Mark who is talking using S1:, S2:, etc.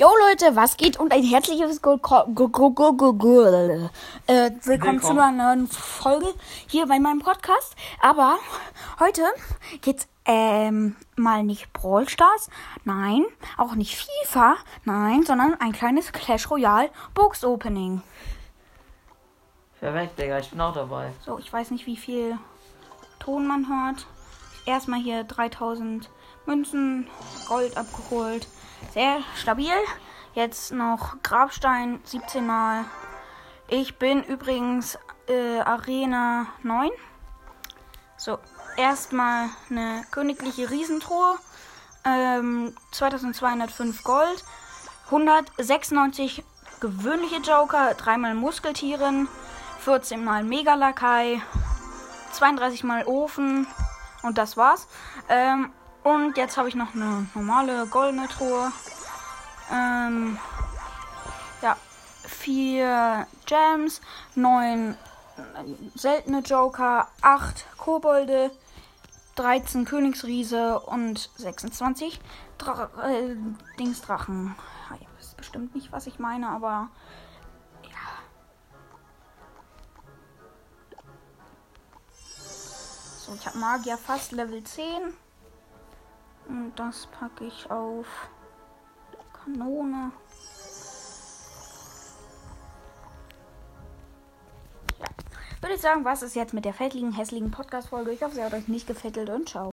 S1: Jo Leute, was geht und ein herzliches äh, Willkommen zu einer neuen Folge hier bei meinem Podcast. Aber heute geht's ähm, mal nicht Brawl Stars, nein, auch nicht FIFA, nein, sondern ein kleines Clash Royale Box Opening.
S2: Perfekt, Digga, ich bin auch dabei.
S1: So, ich weiß nicht, wie viel Ton man hört. Erstmal hier 3000 Münzen, Gold abgeholt. Sehr stabil. Jetzt noch Grabstein 17 Mal. Ich bin übrigens äh, Arena 9. So, erstmal eine königliche Riesentruhe. Ähm, 2205 Gold. 196 gewöhnliche Joker. Dreimal Muskeltieren. 14 mal Megalakai. 32 mal Ofen. Und das war's. Ähm, und jetzt habe ich noch eine normale goldene Truhe. Ähm, ja, vier Gems, neun seltene Joker, acht Kobolde, 13 Königsriese und 26 Dra äh, Dingsdrachen. Ja, ihr wisst bestimmt nicht, was ich meine, aber So, ich habe Magier fast Level 10. Und das packe ich auf Kanone. Ja. Würde ich sagen, was ist jetzt mit der fettligen, hässlichen Podcast-Folge? Ich hoffe, sie hat euch nicht gefettelt und ciao.